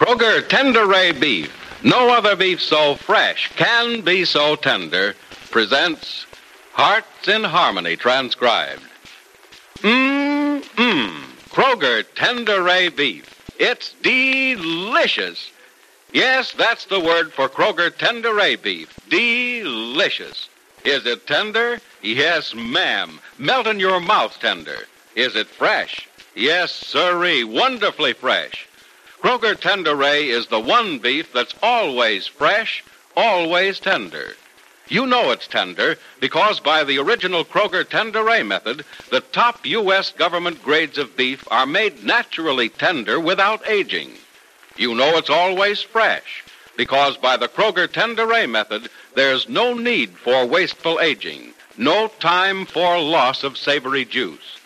Kroger Tenderay Beef. No other beef so fresh can be so tender. Presents Hearts in Harmony transcribed. Mmm, mmm. Kroger Tenderay Beef. It's delicious. Yes, that's the word for Kroger Tenderay Beef. Delicious. Is it tender? Yes, ma'am. Melt in your mouth tender. Is it fresh? Yes, sirree. Wonderfully fresh. Kroger Tenderay is the one beef that's always fresh, always tender. You know it's tender because by the original Kroger Tenderay method, the top U.S. government grades of beef are made naturally tender without aging. You know it's always fresh because by the Kroger Tenderay method, there's no need for wasteful aging, no time for loss of savory juice.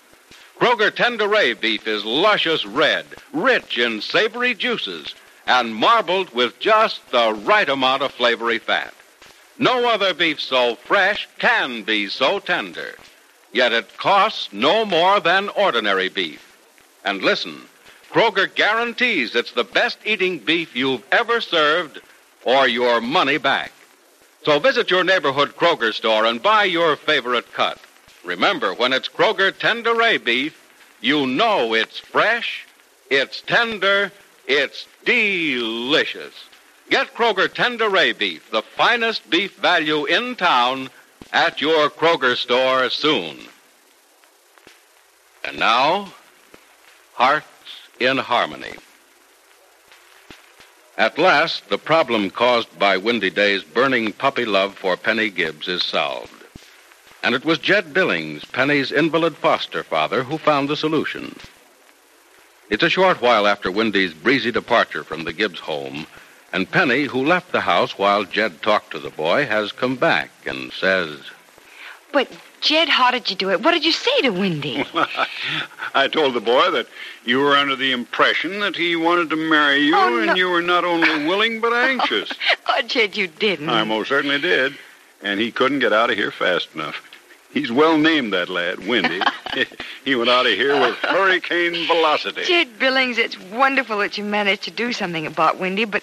Kroger Tenderay beef is luscious red, rich in savory juices, and marbled with just the right amount of flavory fat. No other beef so fresh can be so tender. Yet it costs no more than ordinary beef. And listen, Kroger guarantees it's the best eating beef you've ever served or your money back. So visit your neighborhood Kroger store and buy your favorite cut. Remember, when it's Kroger Tenderay beef, you know it's fresh, it's tender, it's delicious. Get Kroger Tenderay beef, the finest beef value in town, at your Kroger store soon. And now, Hearts in Harmony. At last, the problem caused by Windy Day's burning puppy love for Penny Gibbs is solved. And it was Jed Billings, Penny's invalid foster father, who found the solution. It's a short while after Wendy's breezy departure from the Gibbs home, and Penny, who left the house while Jed talked to the boy, has come back and says, But, Jed, how did you do it? What did you say to Wendy? I told the boy that you were under the impression that he wanted to marry you, Oh, no. and you were not only willing but anxious. oh, Jed, you didn't. I most certainly did. And he couldn't get out of here fast enough. He's well named, that lad, Windy. he went out of here with hurricane velocity. Jed Billings, it's wonderful that you managed to do something about Windy, but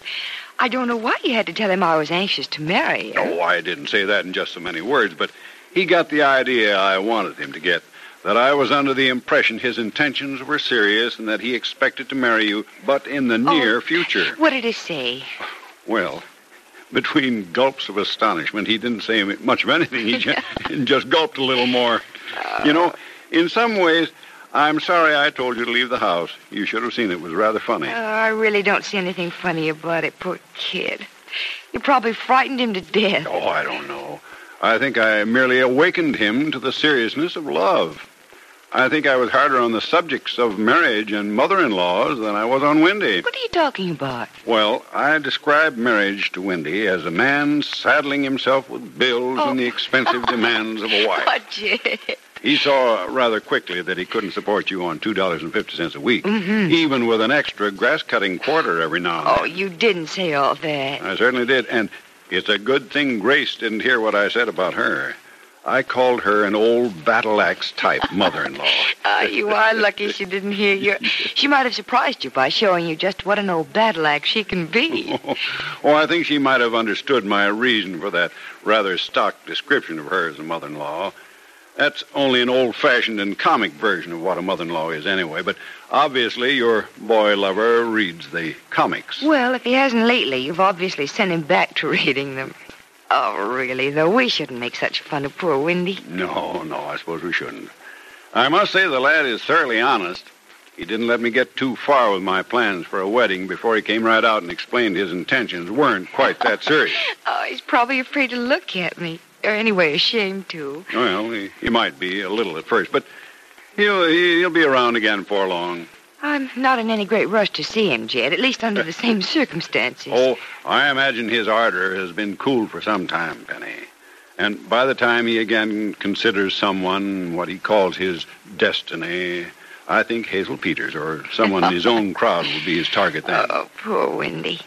I don't know why you had to tell him I was anxious to marry her. Oh, I didn't say that in just so many words, but he got the idea I wanted him to get. That I was under the impression his intentions were serious and that he expected to marry you, but in the oh, near future. What did he say? Well, between gulps of astonishment, he didn't say much of anything. He just, just gulped a little more. You know, in some ways, I'm sorry I told you to leave the house. You should have seen it. It was rather funny. Oh, I really don't see anything funny about it, poor kid. You probably frightened him to death. Oh, I don't know. I think I merely awakened him to the seriousness of love. I think I was harder on the subjects of marriage and mother-in-laws than I was on Wendy. What are you talking about? Well, I described marriage to Wendy as a man saddling himself with bills Oh. and the expensive demands of a wife. Oh, Jed. He saw rather quickly that he couldn't support you on two dollars and fifty cents a week, Mm-hmm. even with an extra grass-cutting quarter every now and then. Oh, you didn't say all that. I certainly did, and it's a good thing Grace didn't hear what I said about her. I called her an old battle axe type mother-in-law. Ah, you are lucky she didn't hear you. She might have surprised you by showing you just what an old battle axe she can be. oh, I think she might have understood my reason for that rather stock description of her as a mother-in-law. That's only an old-fashioned and comic version of what a mother-in-law is anyway, but obviously your boy lover reads the comics. Well, if he hasn't lately, you've obviously sent him back to reading them. Oh, really, though, we shouldn't make such fun of poor Windy. No, no, I suppose we shouldn't. I must say the lad is thoroughly honest. He didn't let me get too far with my plans for a wedding before he came right out and explained his intentions weren't quite that serious. oh, he's probably afraid to look at me. Or anyway, ashamed to. Well, he, he might be a little at first, but he'll he'll be around again before long. I'm not in any great rush to see him, Jed, at least under the same circumstances. Oh, I imagine his ardor has been cooled for some time, Penny. And by the time he again considers someone what he calls his destiny, I think Hazel Peters or someone in his own crowd will be his target then. Oh, poor Wendy.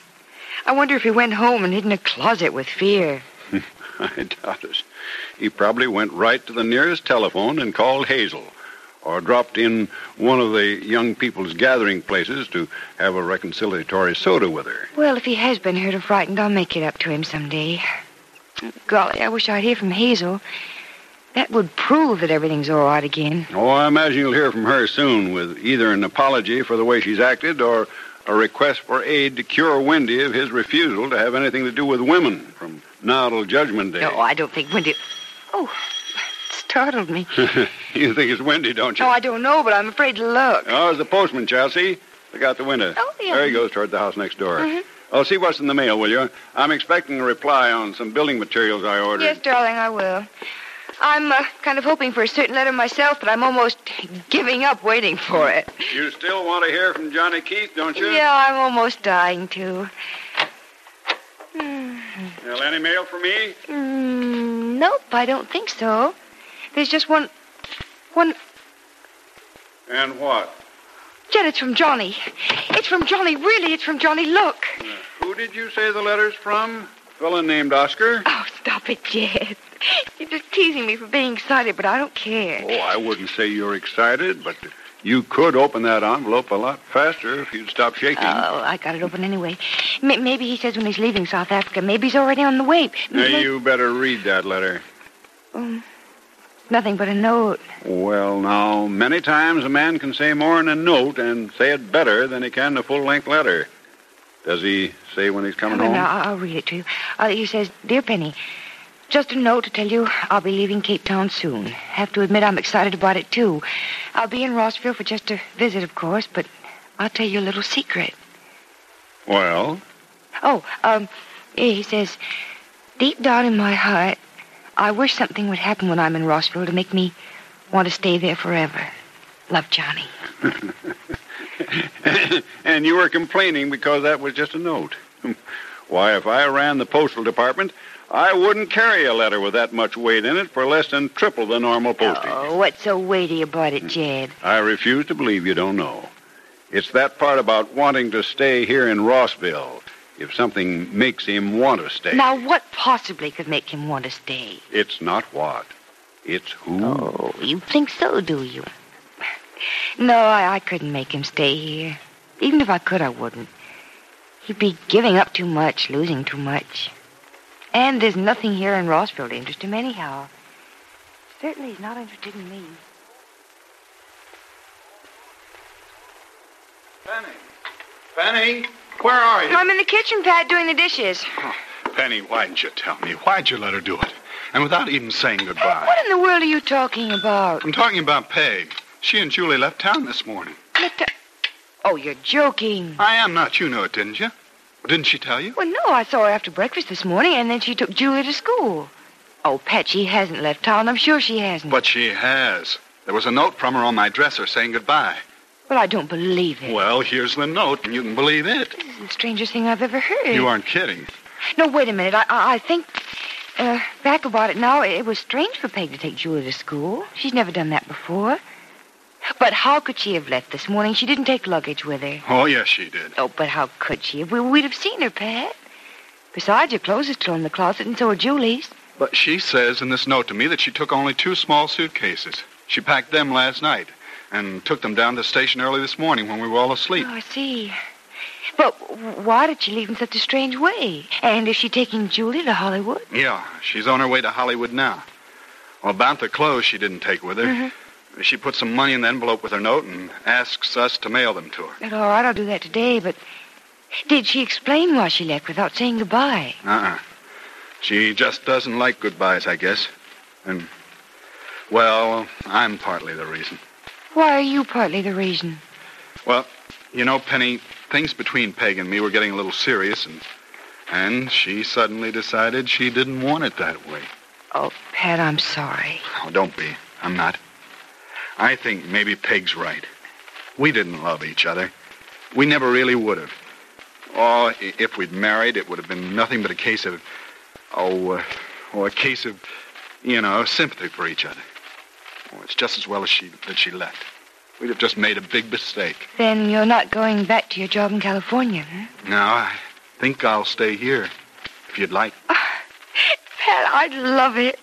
I wonder if he went home and hid in a closet with fear. I doubt it. He probably went right to the nearest telephone and called Hazel or dropped in one of the young people's gathering places to have a reconciliatory soda with her. Well, if he has been hurt or frightened, I'll make it up to him someday. Golly, I wish I'd hear from Hazel. That would prove that everything's all right again. Oh, I imagine you'll hear from her soon with either an apology for the way she's acted or a request for aid to cure Windy of his refusal to have anything to do with women from now till Judgment Day. No, I don't think Windy. Oh, startled me. you think it's Windy, don't you? Oh, I don't know, but I'm afraid to look. Oh, it's the postman, Chelsea. Look out the window. Oh, yeah. There he goes toward the house next door. Mhm. Oh, see what's in the mail, will you? I'm expecting a reply on some building materials I ordered. Yes, darling, I will. I'm uh, kind of hoping for a certain letter myself, but I'm almost giving up waiting for it. You still want to hear from Johnny Keith, don't you? Yeah, I'm almost dying to. Well, any mail for me? Mm, nope, I don't think so. There's just one. One. And what? Jed, it's from Johnny. It's from Johnny. Really, it's from Johnny. Look. Who did you say the letter's from? Fella named Oscar? Oh, stop it, Jed. You're just teasing me for being excited, but I don't care. Oh, I wouldn't say you're excited, but you could open that envelope a lot faster if you'd stop shaking. Oh, I got it open anyway. M- maybe he says when he's leaving South Africa. Maybe he's already on the way. now, you better read that letter. Um, nothing but a note. Well, now, many times a man can say more in a note and say it better than he can in a full-length letter. Does he say when he's coming a home? I'll, I'll read it to you. Uh, he says, Dear Penny, just a note to tell you I'll be leaving Cape Town soon. Have to admit I'm excited about it, too. I'll be in Rossville for just a visit, of course, but I'll tell you a little secret. Well, Oh, um, he says, deep down in my heart, I wish something would happen when I'm in Rossville to make me want to stay there forever. Love, Johnny. and you were complaining because that was just a note. Why, if I ran the postal department, I wouldn't carry a letter with that much weight in it for less than triple the normal postage. Oh, what's so weighty about it, hmm. Jed? I refuse to believe you don't know. It's that part about wanting to stay here in Rossville. If something makes him want to stay. Now, what possibly could make him want to stay? It's not what. It's who. Oh, you think so, do you? No, I, I couldn't make him stay here. Even if I could, I wouldn't. He'd be giving up too much, losing too much. And there's nothing here in Rossville to interest him anyhow. Certainly he's not interested in me. Penny. Penny, where are you? I'm in the kitchen, Pat, doing the dishes. Penny, why didn't you tell me? Why'd you let her do it? And without even saying goodbye. What in the world are you talking about? I'm talking about Peg. She and Julie left town this morning. The- Oh, you're joking. I am not. You know it, didn't you? Didn't she tell you? Well, no, I saw her after breakfast this morning, and then she took Julie to school. Oh, Pat, she hasn't left town. I'm sure she hasn't. But she has. There was a note from her on my dresser saying goodbye. Well, I don't believe it. Well, here's the note, and you can believe it. This is the strangest thing I've ever heard. You aren't kidding. No, wait a minute. I, I, I think, uh, back about it now, it was strange for Peg to take Julie to school. She's never done that before. But how could she have left this morning? She didn't take luggage with her. Oh, yes, she did. Oh, but how could she? We, we'd have seen her, Pat. Besides, your clothes are still in the closet, and so are Julie's. But she says in this note to me that she took only two small suitcases. She packed them last night and took them down to the station early this morning when we were all asleep. Oh, I see. But why did she leave in such a strange way? And is she taking Julie to Hollywood? Yeah, she's on her way to Hollywood now. Well, about the clothes she didn't take with her. Mm-hmm. She put some money in the envelope with her note and asks us to mail them to her. All right, I'll do that today, but did she explain why she left without saying goodbye? Uh-uh. She just doesn't like goodbyes, I guess. And, well, I'm partly the reason. Why are you partly the reason? Well, you know, Penny, things between Peg and me were getting a little serious, and and she suddenly decided she didn't want it that way. Oh, Pat, I'm sorry. Oh, don't be. I'm not. I think maybe Peg's right. We didn't love each other. We never really would have. Oh, if we'd married, it would have been nothing but a case of, oh, uh, oh, a case of, you know, sympathy for each other. Oh, it's just as well as she that she left. We'd have just made a big mistake. Then you're not going back to your job in California, huh? Now, I think I'll stay here, if you'd like. Ah, Pat, I'd love it.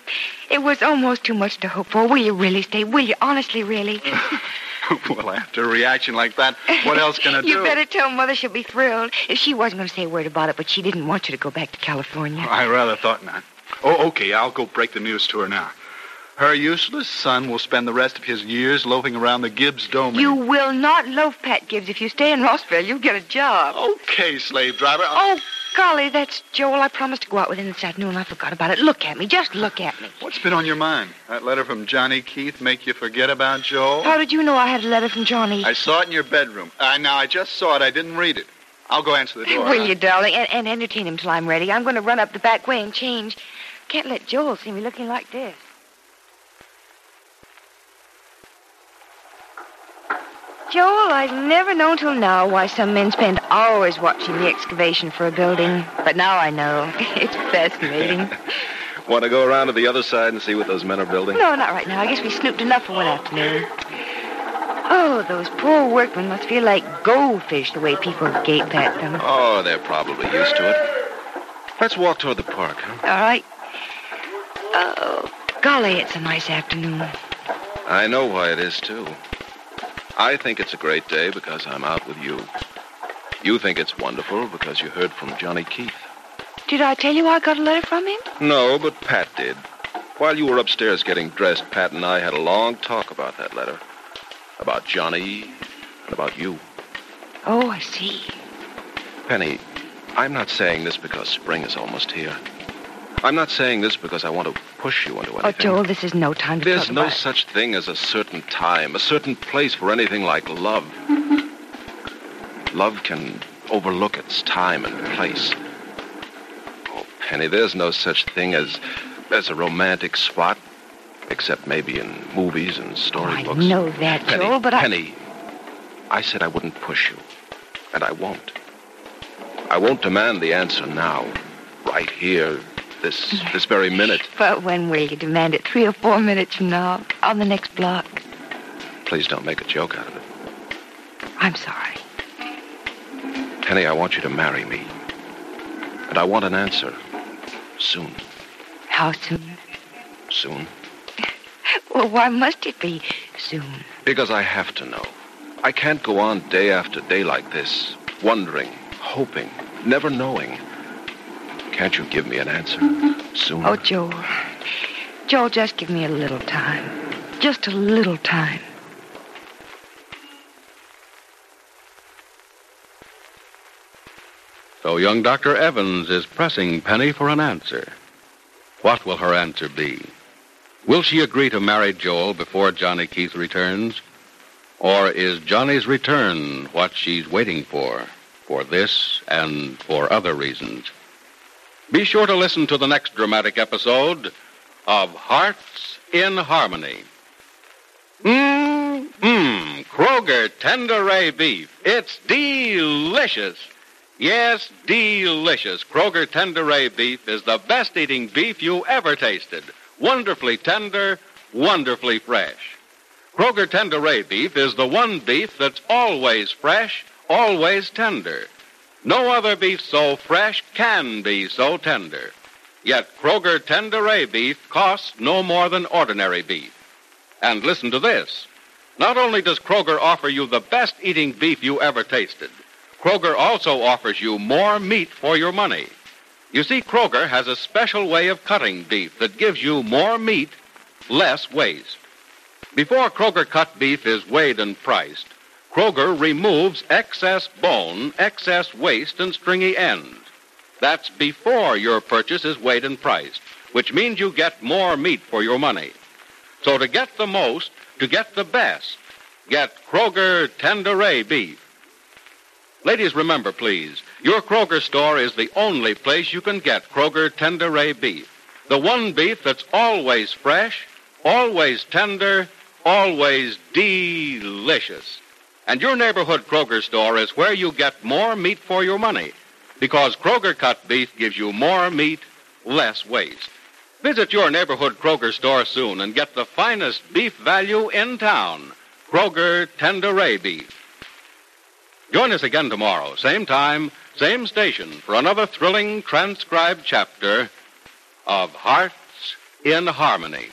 It was almost too much to hope for. Will you really stay? Will you? Honestly, really? well, after a reaction like that, what else can I do? you better tell Mother she'll be thrilled. If she wasn't going to say a word about it, but she didn't want you to go back to California. I rather thought not. Oh, okay, I'll go break the news to her now. Her useless son will spend the rest of his years loafing around the Gibbs domain. You will not loaf, Pat Gibbs. If you stay in Rossville, you'll get a job. Okay, slave driver. I'll- Oh, golly, that's Joel. I promised to go out with him this afternoon. I forgot about it. Look at me. Just look at me. What's been on your mind? That letter from Johnny Keith make you forget about Joel? How did you know I had a letter from Johnny? I saw it in your bedroom. Uh, now, I just saw it. I didn't read it. I'll go answer the door. Will you, darling? And, and entertain him till I'm ready. I'm going to run up the back way and change. Can't let Joel see me looking like this. Joel, I've never known till now why some men spend hours watching the excavation for a building. But now I know. It's fascinating. Want to go around to the other side and see what those men are building? no, not right now. I guess we snooped enough for one afternoon. Oh, those poor workmen must feel like goldfish the way people gape at them. Oh, they're probably used to it. Let's walk toward the park, huh? All right. Oh, golly, it's a nice afternoon. I know why it is, too. I think it's a great day because I'm out with you. You think it's wonderful because you heard from Johnny Keith. Did I tell you I got a letter from him? No, but Pat did. While you were upstairs getting dressed, Pat and I had a long talk about that letter. About Johnny and about you. Oh, I see. Penny, I'm not saying this because spring is almost here. I'm not saying this because I want to push you into oh, anything. Oh, Joel, this is no time to There's no about such thing as a certain time, a certain place for anything like love. Love can overlook its time and place. Oh, Penny, there's no such thing as as a romantic spot, except maybe in movies and storybooks. I know that, Penny, Joel, but I... Penny, I said I wouldn't push you, and I won't. I won't demand the answer now, right here, this this very minute. But when will you demand it? Three or four minutes from now, on the next block. Please don't make a joke out of it. I'm sorry. Penny, I want you to marry me. And I want an answer. Soon. How soon? Soon. Well, why must it be soon? Because I have to know. I can't go on day after day like this, wondering, hoping, never knowing. Can't you give me an answer? Soon. Oh, Joel. Joel, just give me a little time. Just a little time. So young Dr. Evans is pressing Penny for an answer. What will her answer be? Will she agree to marry Joel before Johnny Keith returns? Or is Johnny's return what she's waiting for, for this and for other reasons? Be sure to listen to the next dramatic episode of Hearts in Harmony. Mmm, mmm, Kroger Tenderay Beef. It's delicious. Yes, delicious. Kroger Tenderay beef is the best eating beef you ever tasted. Wonderfully tender, wonderfully fresh. Kroger Tenderay beef is the one beef that's always fresh, always tender. No other beef so fresh can be so tender. Yet Kroger Tenderay beef costs no more than ordinary beef. And listen to this. Not only does Kroger offer you the best eating beef you ever tasted, Kroger also offers you more meat for your money. You see, Kroger has a special way of cutting beef that gives you more meat, less waste. Before Kroger cut beef is weighed and priced, Kroger removes excess bone, excess waste, and stringy ends. That's before your purchase is weighed and priced, which means you get more meat for your money. So to get the most, to get the best, get Kroger Tenderay beef. Ladies, remember, please, your Kroger store is the only place you can get Kroger Tenderay beef. The one beef that's always fresh, always tender, always delicious. And your neighborhood Kroger store is where you get more meat for your money because Kroger cut beef gives you more meat, less waste. Visit your neighborhood Kroger store soon and get the finest beef value in town Kroger Tenderay beef. Join us again tomorrow, same time, same station, for another thrilling transcribed chapter of Hearts in Harmony.